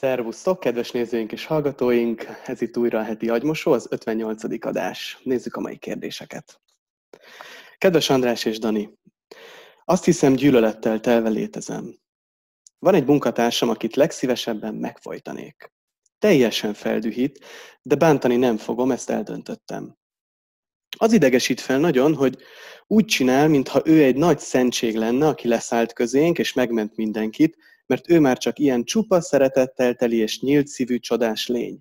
Szervusztok, kedves nézőink és hallgatóink! Ez itt újra a heti agymosó, az 58. adás. Nézzük a mai kérdéseket. Kedves András és Dani, azt hiszem gyűlölettel telve létezem. Van egy munkatársam, akit legszívesebben megfojtanék. Teljesen feldühít, de bántani nem fogom, ezt eldöntöttem. Az idegesít fel nagyon, hogy úgy csinál, mintha ő egy nagy szentség lenne, aki leszállt közénk és megment mindenkit, mert ő már csak ilyen csupa szeretettel teli és nyílt szívű csodás lény.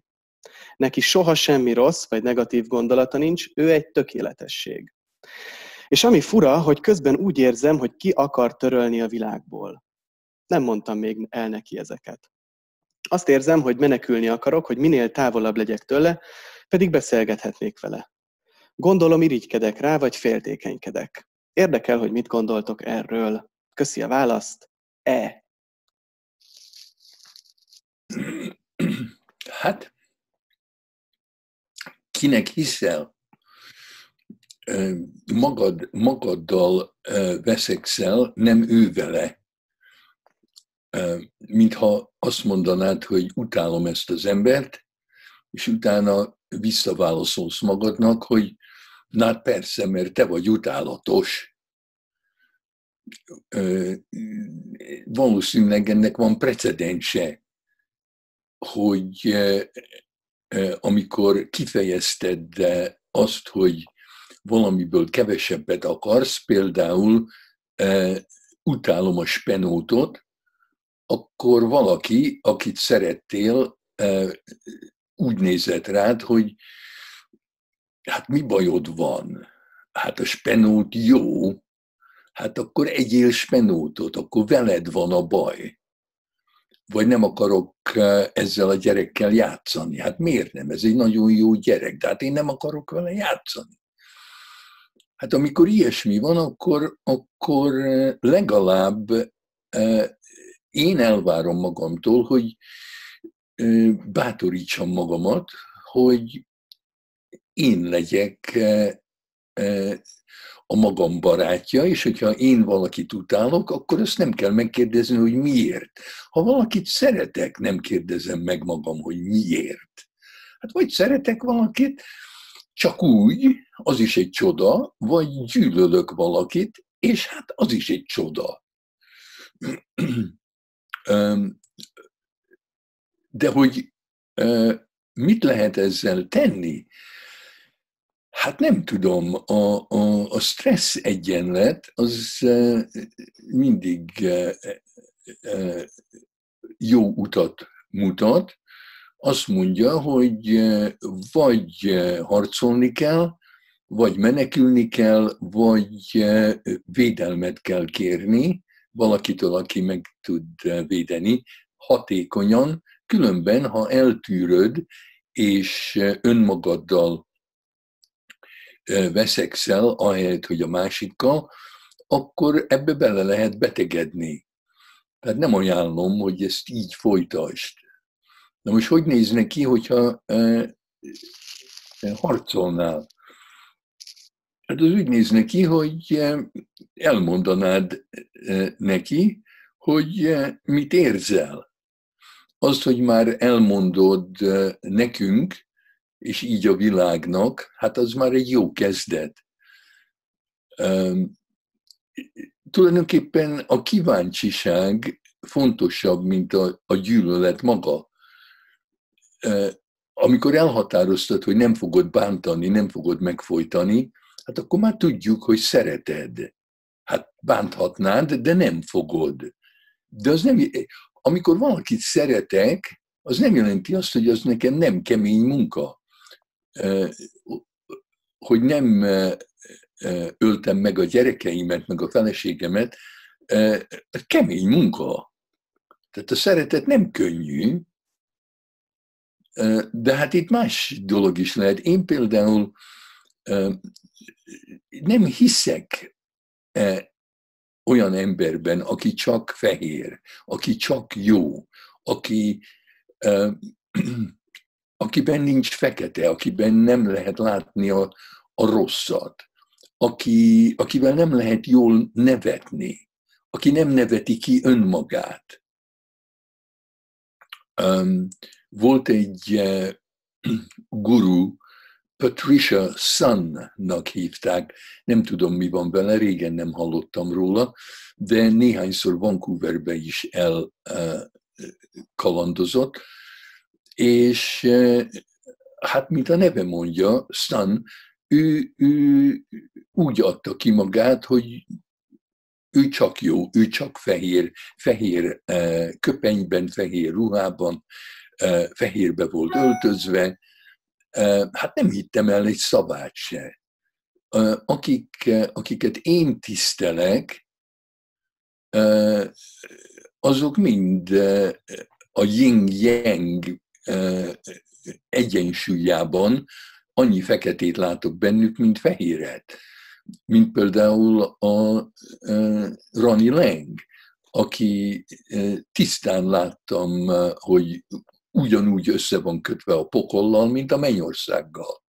Neki soha semmi rossz vagy negatív gondolata nincs, ő egy tökéletesség. És ami fura, hogy közben úgy érzem, hogy ki akar törölni a világból. Nem mondtam még el neki ezeket. Azt érzem, hogy menekülni akarok, hogy minél távolabb legyek tőle, pedig beszélgethetnék vele. Gondolom irigykedek rá, vagy féltékenykedek. Érdekel, hogy mit gondoltok erről. Köszi a választ. E. Hát, kinek hiszel, magad, magaddal veszekszel, nem ő vele. Mintha azt mondanád, hogy utálom ezt az embert, és utána visszaválaszolsz magadnak, hogy na hát persze, mert te vagy utálatos. Valószínűleg ennek van precedense hogy amikor kifejezted azt, hogy valamiből kevesebbet akarsz, például utálom a spenótot, akkor valaki, akit szerettél, úgy nézett rád, hogy hát mi bajod van? Hát a spenót jó, hát akkor egyél spenótot, akkor veled van a baj vagy nem akarok eh, ezzel a gyerekkel játszani. Hát miért nem? Ez egy nagyon jó gyerek, de hát én nem akarok vele játszani. Hát amikor ilyesmi van, akkor, akkor eh, legalább eh, én elvárom magamtól, hogy bátorítsam magamat, hogy én legyek a magam barátja, és hogyha én valakit utálok, akkor azt nem kell megkérdezni, hogy miért. Ha valakit szeretek, nem kérdezem meg magam, hogy miért. Hát vagy szeretek valakit, csak úgy, az is egy csoda, vagy gyűlölök valakit, és hát az is egy csoda. De hogy mit lehet ezzel tenni? Hát nem tudom, a, a, a stressz egyenlet az mindig jó utat mutat. Azt mondja, hogy vagy harcolni kell, vagy menekülni kell, vagy védelmet kell kérni valakitől, aki meg tud védeni hatékonyan, különben, ha eltűröd, és önmagaddal veszekszel, ahelyett, hogy a másikkal, akkor ebbe bele lehet betegedni. Tehát nem ajánlom, hogy ezt így folytasd. Na most hogy néz neki, hogyha e, harcolnál? Hát az úgy néz neki, hogy elmondanád neki, hogy mit érzel. Azt, hogy már elmondod nekünk, és így a világnak, hát az már egy jó kezdet. Um, tulajdonképpen a kíváncsiság fontosabb, mint a, a gyűlölet maga. Uh, amikor elhatároztad, hogy nem fogod bántani, nem fogod megfojtani, hát akkor már tudjuk, hogy szereted. Hát bánthatnád, de nem fogod. De az nem, amikor valakit szeretek, az nem jelenti azt, hogy az nekem nem kemény munka hogy nem öltem meg a gyerekeimet, meg a feleségemet, kemény munka. Tehát a szeretet nem könnyű, de hát itt más dolog is lehet. Én például nem hiszek olyan emberben, aki csak fehér, aki csak jó, aki akiben nincs fekete, akiben nem lehet látni a, a rosszat, aki, akivel nem lehet jól nevetni, aki nem neveti ki önmagát. volt egy guru, Patricia Sun-nak hívták, nem tudom mi van vele, régen nem hallottam róla, de néhányszor Vancouverbe is elkalandozott, és hát mint a neve mondja, Sun, ő, ő úgy adta ki magát, hogy ő csak jó, ő csak fehér, fehér köpenyben, fehér ruhában, fehérbe volt öltözve, hát nem hittem el egy szavát se. Akik, akiket én tisztelek, azok mind a yin-yang egyensúlyában annyi feketét látok bennük, mint fehéret. Mint például a Rani Leng, aki tisztán láttam, hogy ugyanúgy össze van kötve a pokollal, mint a mennyországgal.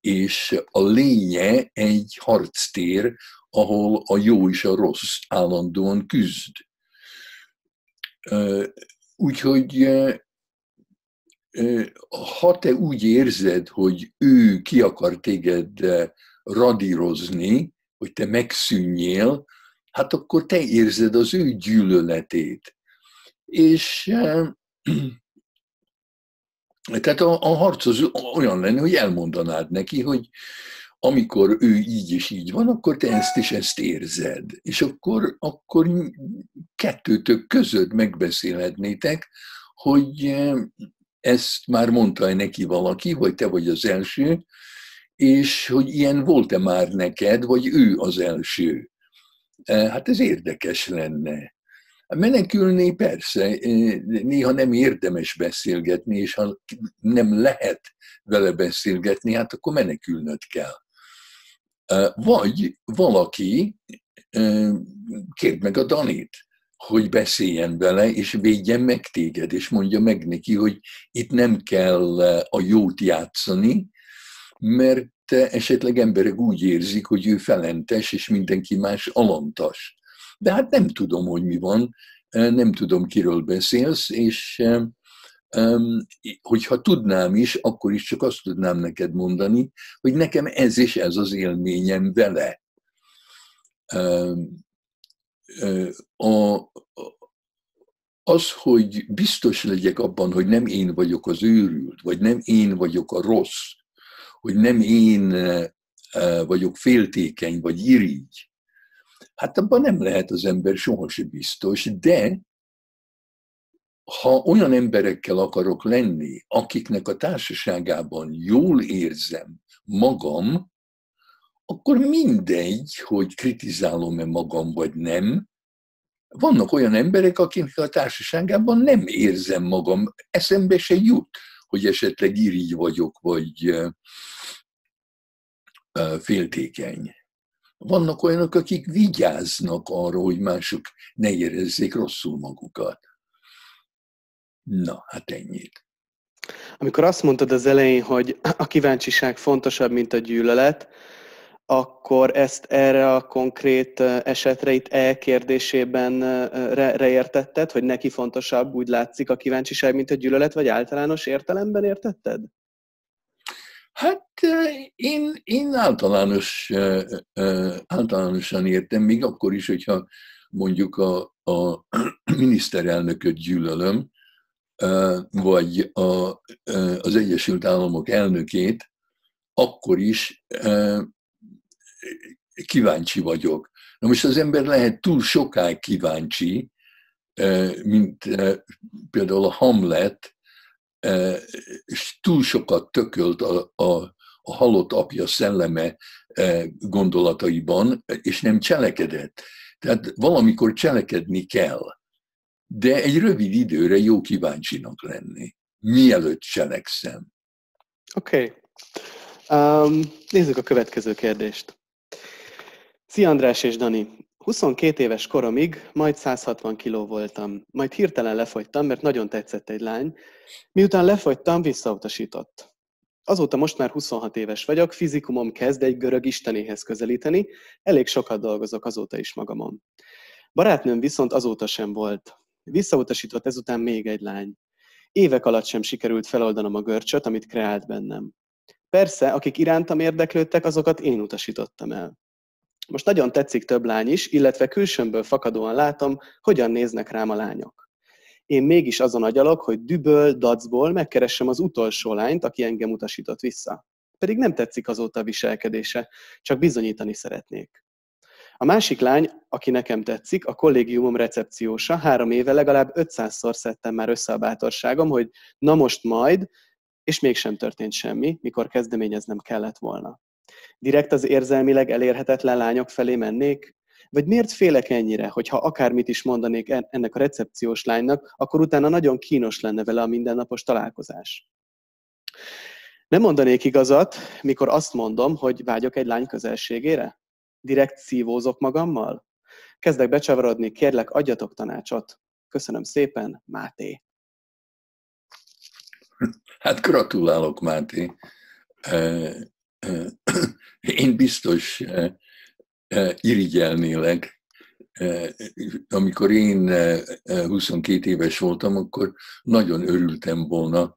És a lénye egy harctér, ahol a jó és a rossz állandóan küzd. Úgyhogy ha te úgy érzed, hogy ő ki akar téged radírozni, hogy te megszűnjél, hát akkor te érzed az ő gyűlöletét. És tehát a, a harc az olyan lenne, hogy elmondanád neki, hogy amikor ő így és így van, akkor te ezt és ezt érzed. És akkor, akkor kettőtök között megbeszélhetnétek, hogy ezt már mondta neki valaki, vagy te vagy az első, és hogy ilyen volt-e már neked, vagy ő az első. Hát ez érdekes lenne. Menekülni persze, néha nem érdemes beszélgetni, és ha nem lehet vele beszélgetni, hát akkor menekülnöd kell. Vagy valaki, kérd meg a Danit, hogy beszéljen vele, és védjen meg téged, és mondja meg neki, hogy itt nem kell a jót játszani, mert esetleg emberek úgy érzik, hogy ő felentes, és mindenki más alantas. De hát nem tudom, hogy mi van, nem tudom, kiről beszélsz, és hogyha tudnám is, akkor is csak azt tudnám neked mondani, hogy nekem ez és ez az élményem vele. A, az, hogy biztos legyek abban, hogy nem én vagyok az őrült, vagy nem én vagyok a rossz, hogy nem én vagyok féltékeny, vagy irigy, Hát abban nem lehet az ember sohasem biztos, de ha olyan emberekkel akarok lenni, akiknek a társaságában jól érzem magam, akkor mindegy, hogy kritizálom-e magam vagy nem. Vannak olyan emberek, akiknek a társaságában nem érzem magam, eszembe se jut, hogy esetleg irigy vagyok, vagy féltékeny. Vannak olyanok, akik vigyáznak arra, hogy mások ne érezzék rosszul magukat. Na, hát ennyit. Amikor azt mondtad az elején, hogy a kíváncsiság fontosabb, mint a gyűlölet, akkor ezt erre a konkrét esetre itt elkérdésében reértetted, hogy neki fontosabb, úgy látszik a kíváncsiság, mint a gyűlölet, vagy általános értelemben értetted? Hát én, én általános, általánosan értem, még akkor is, hogyha mondjuk a, a miniszterelnököt gyűlölöm, vagy a, az Egyesült Államok elnökét, akkor is kíváncsi vagyok. Na most az ember lehet túl sokáig kíváncsi, mint például a Hamlet, és túl sokat tökölt a, a, a halott apja szelleme gondolataiban, és nem cselekedett. Tehát valamikor cselekedni kell, de egy rövid időre jó kíváncsinak lenni, mielőtt cselekszem. Oké. Okay. Um, nézzük a következő kérdést. Szia András és Dani! 22 éves koromig majd 160 kiló voltam. Majd hirtelen lefogytam, mert nagyon tetszett egy lány. Miután lefogytam, visszautasított. Azóta most már 26 éves vagyok, fizikumom kezd egy görög istenéhez közelíteni, elég sokat dolgozok azóta is magamon. Barátnőm viszont azóta sem volt. Visszautasított ezután még egy lány. Évek alatt sem sikerült feloldanom a görcsöt, amit kreált bennem. Persze, akik irántam érdeklődtek, azokat én utasítottam el. Most nagyon tetszik több lány is, illetve külsőmből fakadóan látom, hogyan néznek rám a lányok. Én mégis azon agyalok, hogy düböl, dacból megkeressem az utolsó lányt, aki engem utasított vissza. Pedig nem tetszik azóta a viselkedése, csak bizonyítani szeretnék. A másik lány, aki nekem tetszik, a kollégiumom recepciósa, három éve legalább 500-szor szedtem már össze a bátorságom, hogy na most majd, és mégsem történt semmi, mikor kezdeményeznem kellett volna. Direkt az érzelmileg elérhetetlen lányok felé mennék? Vagy miért félek ennyire, hogy ha akármit is mondanék ennek a recepciós lánynak, akkor utána nagyon kínos lenne vele a mindennapos találkozás? Nem mondanék igazat, mikor azt mondom, hogy vágyok egy lány közelségére? Direkt szívózok magammal? Kezdek becsavarodni, kérlek, adjatok tanácsot. Köszönöm szépen, Máté. Hát gratulálok, Máté. Én biztos irigyelnélek. Amikor én 22 éves voltam, akkor nagyon örültem volna,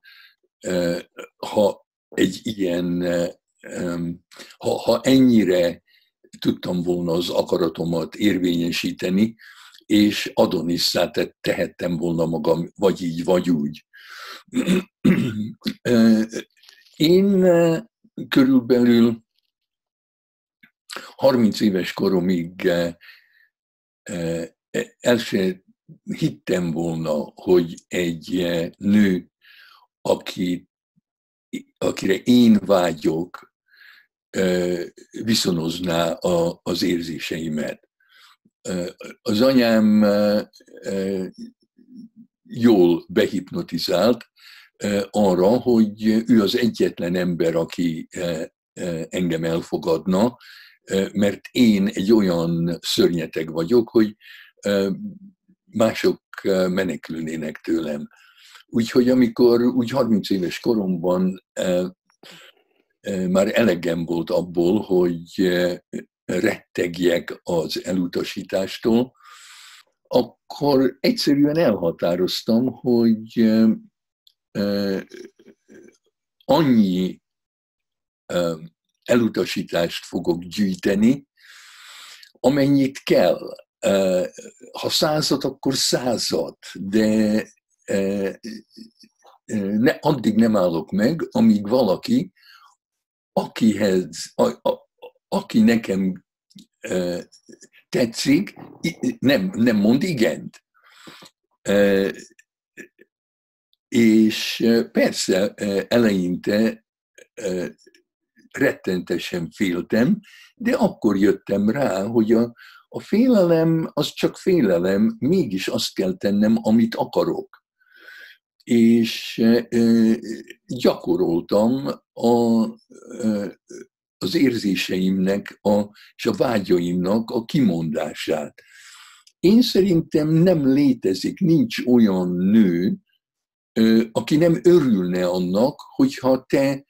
ha egy ilyen, ha, ha ennyire tudtam volna az akaratomat érvényesíteni, és Adonisszá tehettem volna magam, vagy így, vagy úgy. Én körülbelül 30 éves koromig el se hittem volna, hogy egy nő, aki, akire én vágyok, viszonozná az érzéseimet. Az anyám jól behipnotizált arra, hogy ő az egyetlen ember, aki engem elfogadna, mert én egy olyan szörnyeteg vagyok, hogy mások menekülnének tőlem. Úgyhogy amikor úgy 30 éves koromban már elegem volt abból, hogy rettegjek az elutasítástól, akkor egyszerűen elhatároztam, hogy annyi elutasítást fogok gyűjteni, amennyit kell. Ha százat, akkor százat, de ne, addig nem állok meg, amíg valaki, akihez, a, a, aki nekem tetszik, nem, nem mond igent. És persze eleinte rettentesen féltem, de akkor jöttem rá, hogy a, a félelem az csak félelem, mégis azt kell tennem, amit akarok. És gyakoroltam a, az érzéseimnek a, és a vágyaimnak a kimondását. Én szerintem nem létezik, nincs olyan nő, aki nem örülne annak, hogyha te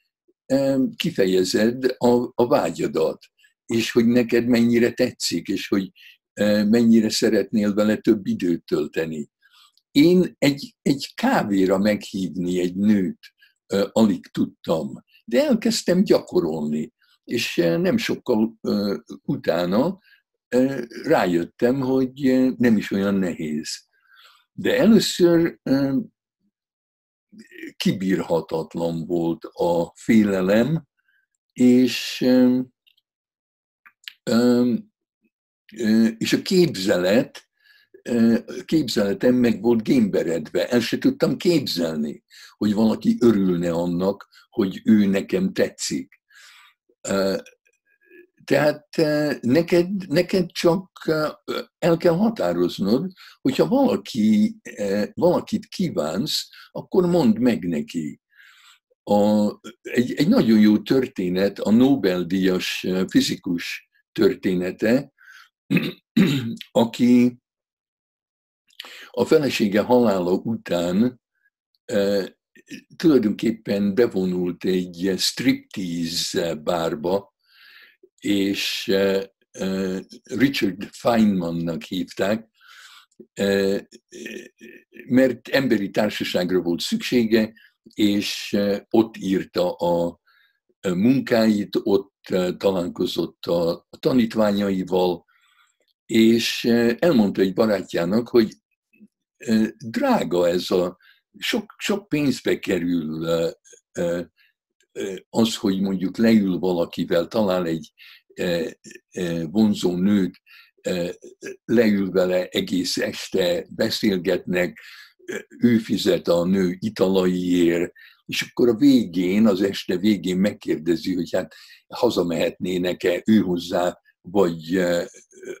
kifejezed a, a vágyadat, és hogy neked mennyire tetszik, és hogy mennyire szeretnél vele több időt tölteni. Én egy, egy kávéra meghívni egy nőt alig tudtam, de elkezdtem gyakorolni, és nem sokkal utána rájöttem, hogy nem is olyan nehéz. De először kibírhatatlan volt a félelem, és, és a képzelet, képzeletem meg volt gémberedve. El se tudtam képzelni, hogy valaki örülne annak, hogy ő nekem tetszik. Tehát neked, neked csak el kell határoznod, hogyha valaki, valakit kívánsz, akkor mondd meg neki. A, egy, egy nagyon jó történet, a Nobel-díjas fizikus története, aki a felesége halála után tulajdonképpen bevonult egy striptease bárba, és Richard Feynmannak hívták, mert emberi társaságra volt szüksége, és ott írta a munkáit, ott találkozott a tanítványaival, és elmondta egy barátjának, hogy drága ez a, sok, sok pénzbe kerül az, hogy mondjuk leül valakivel, talál egy vonzó nőt, leül vele egész este, beszélgetnek, ő fizet a nő italaiért, és akkor a végén, az este végén megkérdezi, hogy hát hazamehetnének-e ő hozzá, vagy,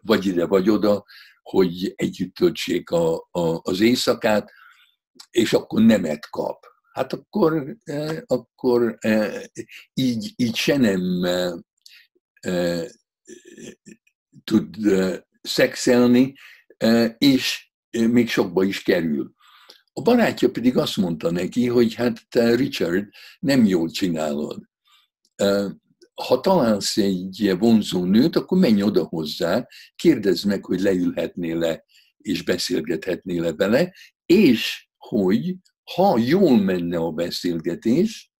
vagy ide, vagy oda, hogy együtt töltsék a, a, az éjszakát, és akkor nemet kap. Hát akkor, akkor így, így se nem tud szexelni, és még sokba is kerül. A barátja pedig azt mondta neki, hogy hát te Richard nem jól csinálod. Ha találsz egy vonzó nőt, akkor menj oda hozzá, kérdezd meg, hogy leülhetnél le, és beszélgethetnél le vele, és hogy ha jól menne a beszélgetés,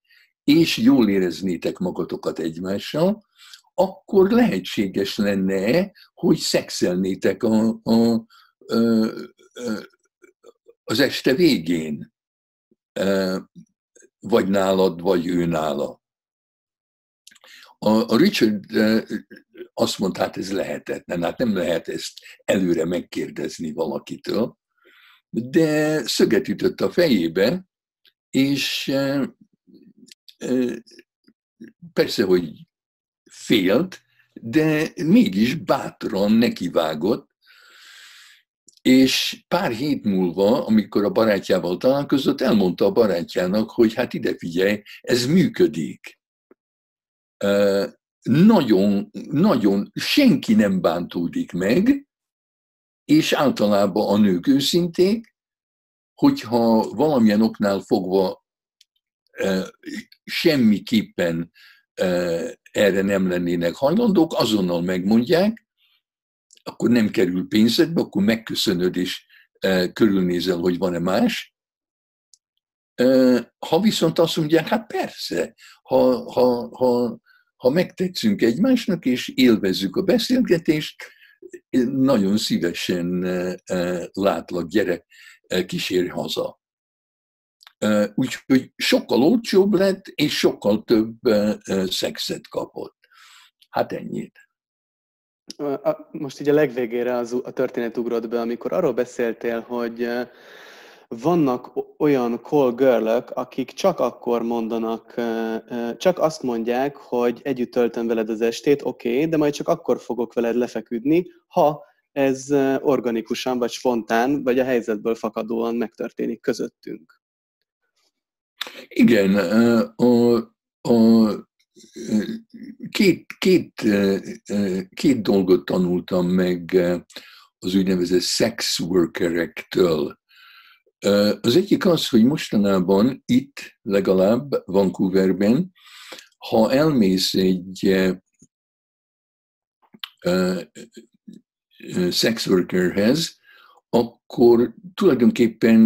és jól éreznétek magatokat egymással, akkor lehetséges lenne, hogy szexelnétek a, a, a, a, az este végén, vagy nálad, vagy ő nála. A, a Richard azt mondta, hát ez lehetetlen, hát nem lehet ezt előre megkérdezni valakitől, de szöget ütött a fejébe, és persze, hogy félt, de mégis bátran nekivágott, és pár hét múlva, amikor a barátjával találkozott, elmondta a barátjának, hogy hát ide figyelj, ez működik. Nagyon, nagyon, senki nem bántódik meg, és általában a nők őszinték, hogyha valamilyen oknál fogva semmiképpen erre nem lennének hajlandók, azonnal megmondják, akkor nem kerül pénzedbe, akkor megköszönöd és körülnézel, hogy van-e más. Ha viszont azt mondják, hát persze, ha, ha, ha, ha megtetszünk egymásnak és élvezzük a beszélgetést, nagyon szívesen látlak, gyere, kísérj haza. Úgyhogy sokkal olcsóbb lett, és sokkal több szexet kapott. Hát ennyit. Most így a legvégére az, a történet ugrott be, amikor arról beszéltél, hogy vannak olyan call girl akik csak akkor mondanak, csak azt mondják, hogy együtt töltöm veled az estét, oké, okay, de majd csak akkor fogok veled lefeküdni, ha ez organikusan, vagy spontán, vagy a helyzetből fakadóan megtörténik közöttünk. Igen, a, a, két, két, két dolgot tanultam meg az úgynevezett sex workerektől. Az egyik az, hogy mostanában itt, legalább Vancouverben, ha elmész egy sex workerhez, akkor tulajdonképpen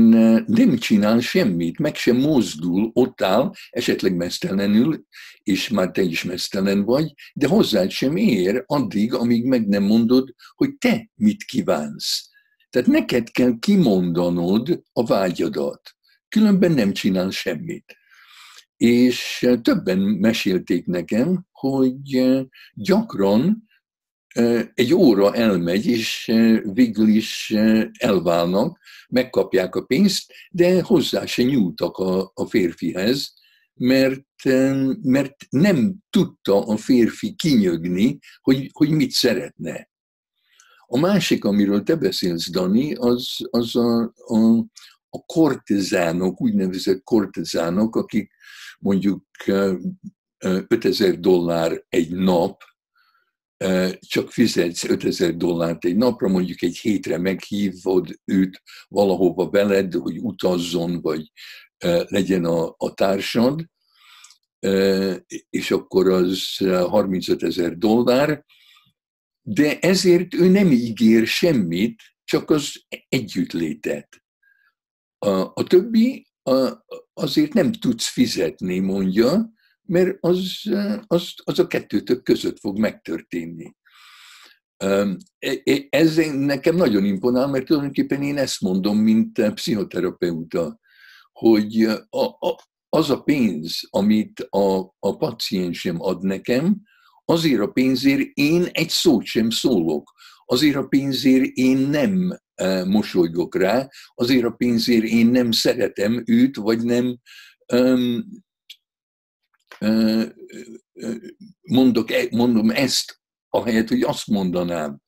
nem csinál semmit, meg sem mozdul, ott áll, esetleg mesztelenül, és már te is mesztelen vagy, de hozzád sem ér addig, amíg meg nem mondod, hogy te mit kívánsz. Tehát neked kell kimondanod a vágyadat, különben nem csinál semmit. És többen mesélték nekem, hogy gyakran egy óra elmegy, és végül is elválnak, megkapják a pénzt, de hozzá se nyúltak a, a férfihez, mert, mert nem tudta a férfi kinyögni, hogy, hogy mit szeretne. A másik, amiről te beszélsz, Dani, az, az a, a, a kortezánok, úgynevezett kortezánok, akik mondjuk 5000 dollár egy nap, csak fizetsz 5000 dollárt egy napra, mondjuk egy hétre meghívod őt valahova veled, hogy utazzon, vagy legyen a, a társad, és akkor az 35 ezer dollár, de ezért ő nem ígér semmit, csak az együttlétet. A, a többi a, azért nem tudsz fizetni, mondja, mert az, az, az a kettőtök között fog megtörténni. E, e, ez nekem nagyon imponál, mert tulajdonképpen én ezt mondom, mint pszichoterapeuta, hogy az a pénz, amit a, a paciensem ad nekem, azért a pénzért én egy szót sem szólok. Azért a pénzért én nem uh, mosolygok rá, azért a pénzért én nem szeretem őt, vagy nem um, mondok, e, mondom ezt, ahelyett, hogy azt mondanám.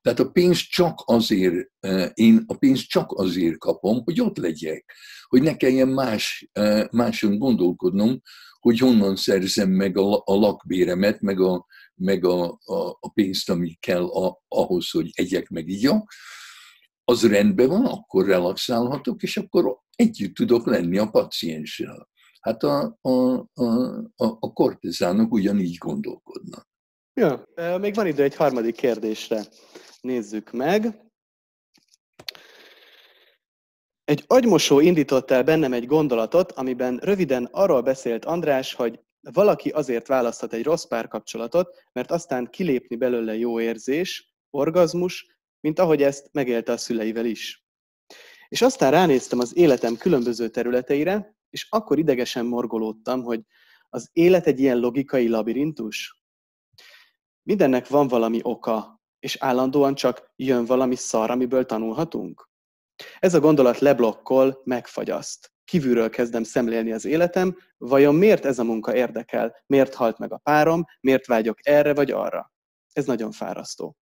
Tehát a pénzt csak azért, én a pénzt csak azért kapom, hogy ott legyek, hogy ne kelljen más, máson gondolkodnom, hogy honnan szerzem meg a, a lakbéremet, meg a, meg a, a, a pénzt, ami kell a, ahhoz, hogy egyek meg igyak, az rendben van, akkor relaxálhatok, és akkor együtt tudok lenni a pacienssel. Hát a, a, a, a, a kortezánok ugyanígy gondolkodnak. Ja, még van idő egy harmadik kérdésre. Nézzük meg. Egy agymosó indított el bennem egy gondolatot, amiben röviden arról beszélt András, hogy valaki azért választhat egy rossz párkapcsolatot, mert aztán kilépni belőle jó érzés, orgazmus, mint ahogy ezt megélte a szüleivel is. És aztán ránéztem az életem különböző területeire, és akkor idegesen morgolódtam, hogy az élet egy ilyen logikai labirintus? Mindennek van valami oka, és állandóan csak jön valami szar, amiből tanulhatunk? Ez a gondolat leblokkol, megfagyaszt. Kívülről kezdem szemlélni az életem, vajon miért ez a munka érdekel? Miért halt meg a párom? Miért vágyok erre vagy arra? Ez nagyon fárasztó.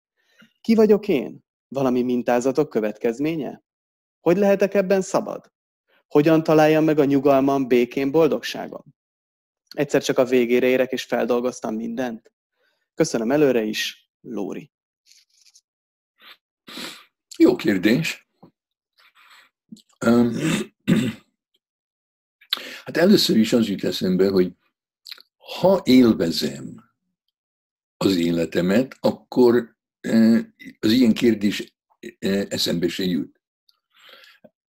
Ki vagyok én? Valami mintázatok következménye? Hogy lehetek ebben szabad? Hogyan találjam meg a nyugalmam, békén, boldogságom? Egyszer csak a végére érek, és feldolgoztam mindent? Köszönöm előre is, Lóri. Jó kérdés. Hát először is az jut eszembe, hogy ha élvezem az életemet, akkor az ilyen kérdés eszembe se jut.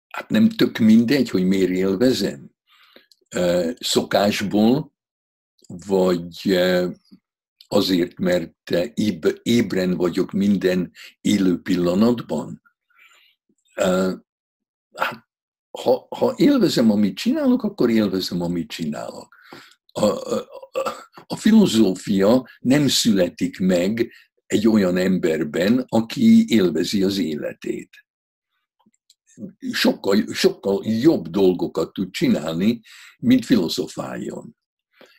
Hát nem tök mindegy, hogy miért élvezem. Szokásból, vagy azért, mert ébren vagyok minden élő pillanatban. Hát, ha, ha élvezem, amit csinálok, akkor élvezem, amit csinálok. A, a, a filozófia nem születik meg egy olyan emberben, aki élvezi az életét. Sokkal, sokkal jobb dolgokat tud csinálni, mint filozofáljon.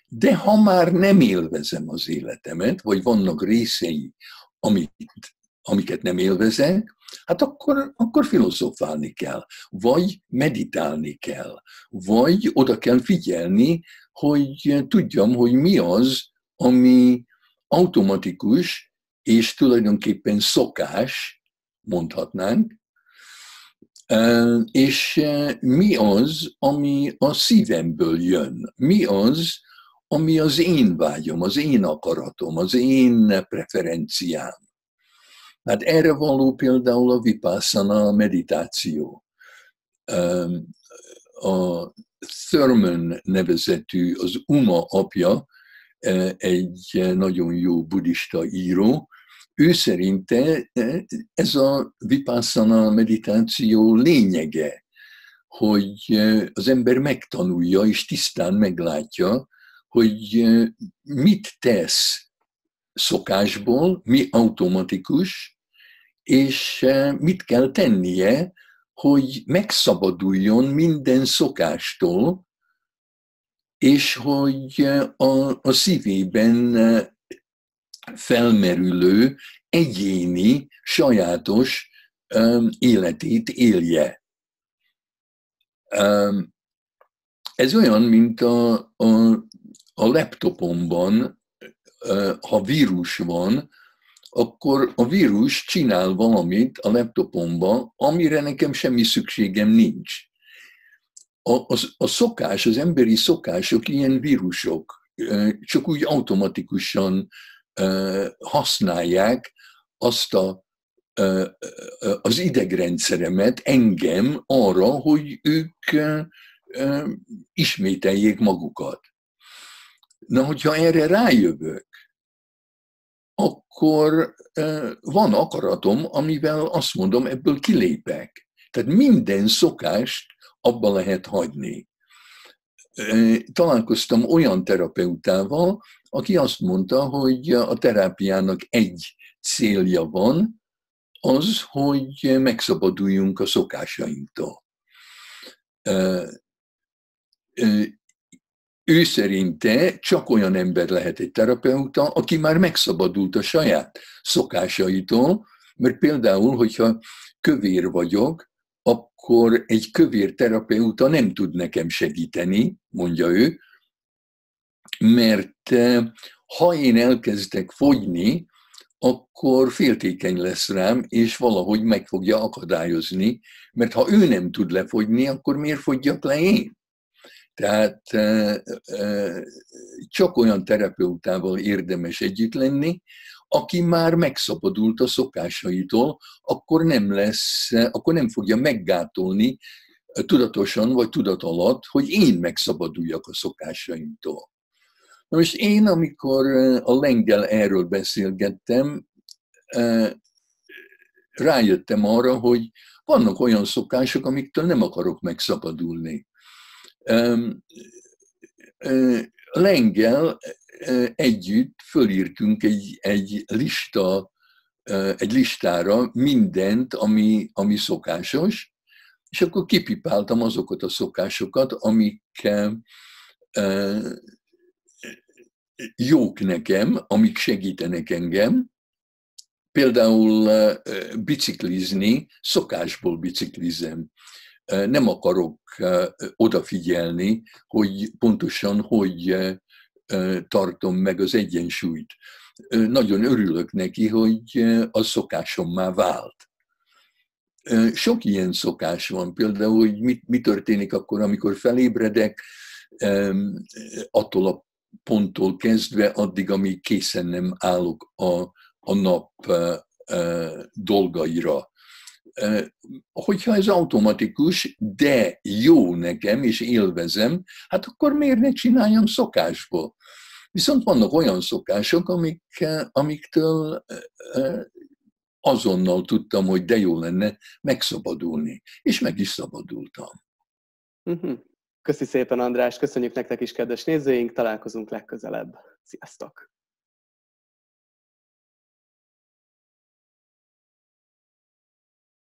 De ha már nem élvezem az életemet, vagy vannak részei, amit, amiket nem élvezek, hát akkor, akkor filozofálni kell, vagy meditálni kell, vagy oda kell figyelni, hogy tudjam, hogy mi az, ami automatikus, és tulajdonképpen szokás, mondhatnánk, és mi az, ami a szívemből jön? Mi az, ami az én vágyom, az én akaratom, az én preferenciám. Hát erre való például a vipassana meditáció. A Thurman nevezetű, az Uma apja, egy nagyon jó buddhista író, ő szerinte ez a vipassana meditáció lényege, hogy az ember megtanulja és tisztán meglátja, hogy mit tesz szokásból, mi automatikus, és mit kell tennie, hogy megszabaduljon minden szokástól, és hogy a, a szívében felmerülő, egyéni, sajátos um, életét élje. Um, ez olyan, mint a, a, a laptopomban, ha vírus van, akkor a vírus csinál valamit a laptopomban, amire nekem semmi szükségem nincs. A, a, a szokás, az emberi szokások ilyen vírusok, csak úgy automatikusan használják azt a az idegrendszeremet, engem arra, hogy ők ismételjék magukat. Na, hogyha erre rájövök, akkor van akaratom, amivel azt mondom, ebből kilépek. Tehát minden szokást abba lehet hagyni. Találkoztam olyan terapeutával, aki azt mondta, hogy a terápiának egy célja van, az, hogy megszabaduljunk a szokásainktól. Ő szerinte csak olyan ember lehet egy terapeuta, aki már megszabadult a saját szokásaitól, mert például, hogyha kövér vagyok, akkor egy kövér terapeuta nem tud nekem segíteni, mondja ő, mert ha én elkezdek fogyni, akkor féltékeny lesz rám, és valahogy meg fogja akadályozni, mert ha ő nem tud lefogyni, akkor miért fogyjak le én? Tehát csak olyan terapeutával érdemes együtt lenni, aki már megszabadult a szokásaitól, akkor nem lesz, akkor nem fogja meggátolni tudatosan vagy tudat alatt, hogy én megszabaduljak a szokásaimtól. Na most én, amikor a lengyel erről beszélgettem, rájöttem arra, hogy vannak olyan szokások, amiktől nem akarok megszabadulni. Lengyel együtt fölírtunk egy, egy lista, egy listára mindent, ami, ami szokásos, és akkor kipipáltam azokat a szokásokat, amik jók nekem, amik segítenek engem, például biciklizni, szokásból biciklizem. Nem akarok odafigyelni, hogy pontosan hogy tartom meg az egyensúlyt. Nagyon örülök neki, hogy a szokásommá vált. Sok ilyen szokás van, például, hogy mi, mi történik akkor, amikor felébredek, attól a ponttól kezdve addig, amíg készen nem állok a, a nap dolgaira. Hogyha ez automatikus, de jó nekem, és élvezem, hát akkor miért ne csináljam szokásból? Viszont vannak olyan szokások, amik, amiktől azonnal tudtam, hogy de jó lenne megszabadulni, és meg is szabadultam. Uh-huh. Köszi szépen, András, köszönjük nektek is, kedves nézőink, találkozunk legközelebb. Sziasztok!